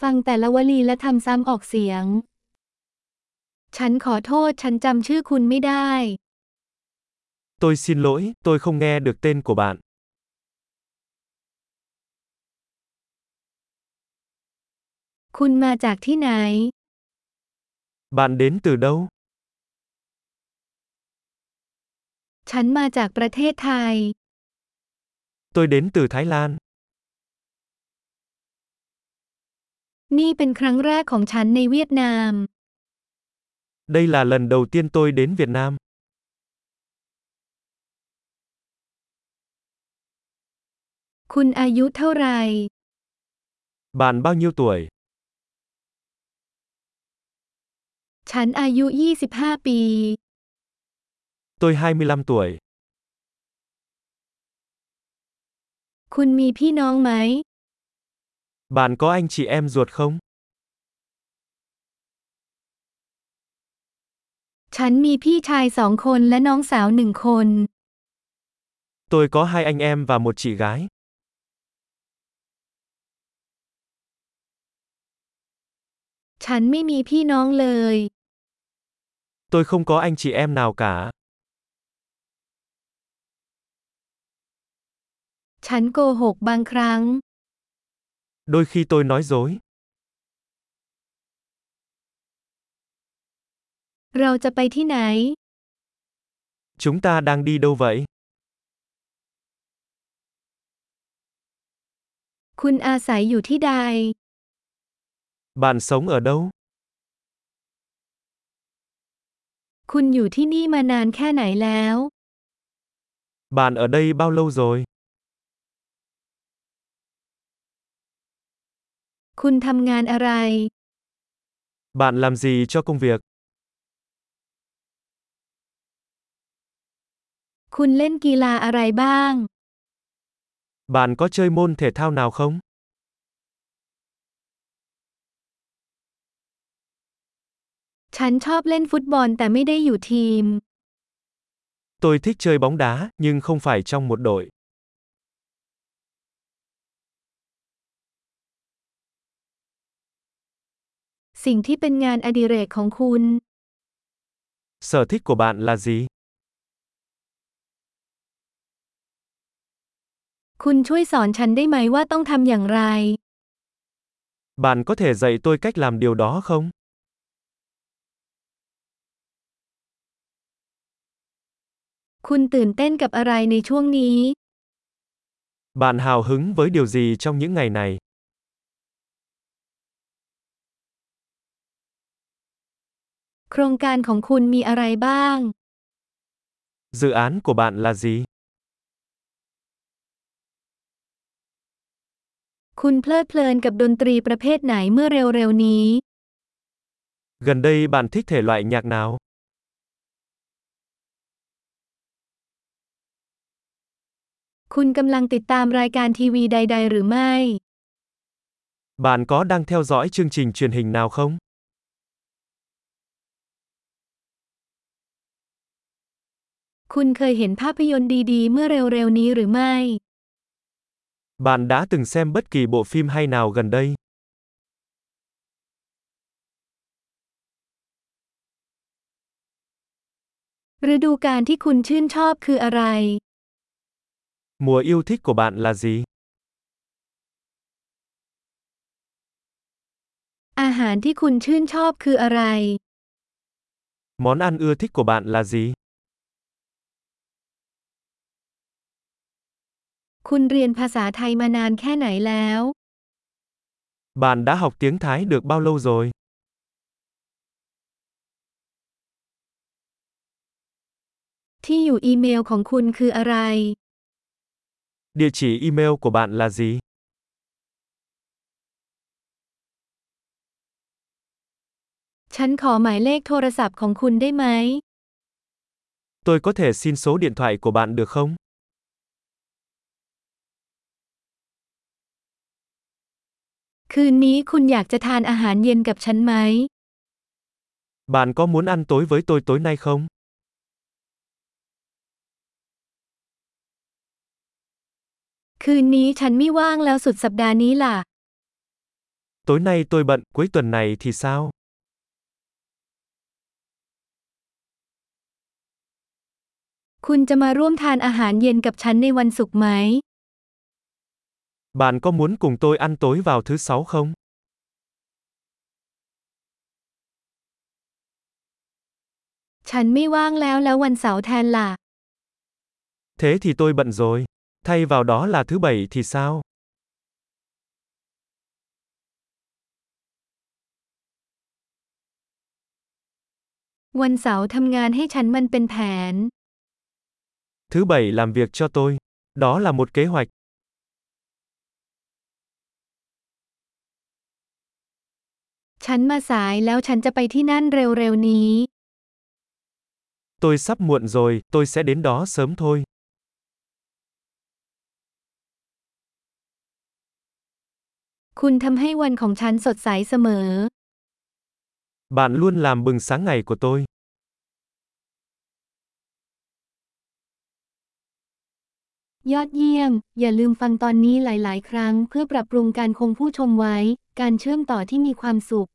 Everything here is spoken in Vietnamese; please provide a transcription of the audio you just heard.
ฟังแต่ละวลีและทำซ้ำออกเสียง ฉันขอโทษฉันจำชื่อคุณไม่ได้ Tôi xin lỗi, tôi không nghe được tên của bạn. คุณมาจากที่ไหน Bạn đến từ đâu? ฉันมาจากประเทศไทย Tôi đến từ Thái Lan. นี่เป็นครั้งแรกของฉันในเวียดนาม Đây là lần đầu tiên tôi đến Việt Nam. คุณอายุเท่าไหร่ Bạn bao nhiêu tuổi? ฉันอายุ 25 ปี Tôi 25 tuổi. คุณมีพี่น้องไหม Bạn có anh chị em ruột không? ฉันมีพี่ชายสองคนและน้องสาวหนึ่งคน Tôi có hai anh em và một chị gái. ฉันไม่มีพี่น้องเลย Tôi không có anh chị em nào cả. ฉันโกหกบางครั้ง Đôi khi tôi nói dối. เราจะไปที่ไหน Chúng ta đang đi đâu vậy? คุณอาศัยอยู่ที่ใด Bạn sống ở đâu? คุณอยู่ที่นี่มานานแค่ไหนแล้ว Bạn ở đây bao lâu rồi? คุณทำงานอะไร Bạn làm gì cho công việc? คุณเล่นกีฬาอะไรบ้าง Bạn có chơi môn thể thao nào không? ฉันชอบเล่นฟุตบอลแต่ไม่ได้อยู่ทีม Tôi thích chơi bóng đá, nhưng không phải trong một đội. สิ่งที่เป็นงานอดิเรกของคุณ Sở thích của bạn là gì? คุณช่วยสอนฉันได้ไหมว่าต้องทำอย่างไร Bạn có thể dạy tôi cách làm điều đó không? คุณตื่นเต้นกับอะไรในช่วงนี้ Bạn hào hứng với điều gì trong những ngày này? รงการของคุณมีอะไรบ้าง Dự án của bạn là gì? คุณเพลิดเพลินกับดนตรีประเภทไหนเมื่อเร็วๆนี้ Gần đây bạn thích thể loại nhạc nào? คุณกำลังติดตามรายการทีวีใด ๆ หรือไม่ Bạn có đang theo dõi chương trình truyền hình nào không? คุณเคยเห็นภาพยนตร์ดีๆ เมื่อเร็วๆนี้หรือไม่ Bạn đã từng xem bất kỳ bộ phim hay nào gần đây? ฤดูกาลที่คุณชื่นชอบคืออะไร Mùa yêu thích của bạn là gì? อาหารที่คุณชื่นชอบคืออะไร Món ăn ưa thích của bạn là gì? คุณเรียนภาษาไทยมานานแค่ไหนแล้ว Bạn đã học tiếng Thái được bao lâu rồi? ที่อยู่อีเมลของคุณคืออะไร Địa chỉ email của bạn là gì? ฉันขอหมายเลขโทรศัพท์ของคุณได้ไหม Tôi có thể xin số điện thoại của bạn được không? คืนนี้คุณอยากจะทานอาหารเย็นกับฉันไหม Bạn có muốn ăn tối với tôi tối nay không? คืนนี้ฉันไม่ว่างแล้วสุดสัปดาห์นี้ล่ะ Tối nay tôi bận, cuối tuần này thì sao? คุณจะมาร่วมทานอาหารเย็นกับฉันในวันศุกร์ไหม Bạn có muốn cùng tôi ăn tối vào thứ sáu không? Chẳng mi wang léo sáu than là. Thế thì tôi bận rồi. Thay vào đó là thứ bảy thì sao? Quan sáu thăm ngàn hay chẳng mân bên phản. Thứ bảy làm việc cho tôi. Đó là một kế hoạch. ฉันมาสายแล้วฉันจะไปที่นั่นเร็วๆนี้ Tôi sắp muộn rồi, tôi sẽ đến đó sớm thôi. คุณทำให้วันของฉันสดใสเสมอ Bạn luôn làm bừng sáng ngày của tôi. ยอดเยี่ยม อย่าลืมฟังตอนนี้หลาย ๆ ครั้ง เพื่อปรับปรุงการคงผู้ชมไว้ การเชื่อมต่อที่มีความสุข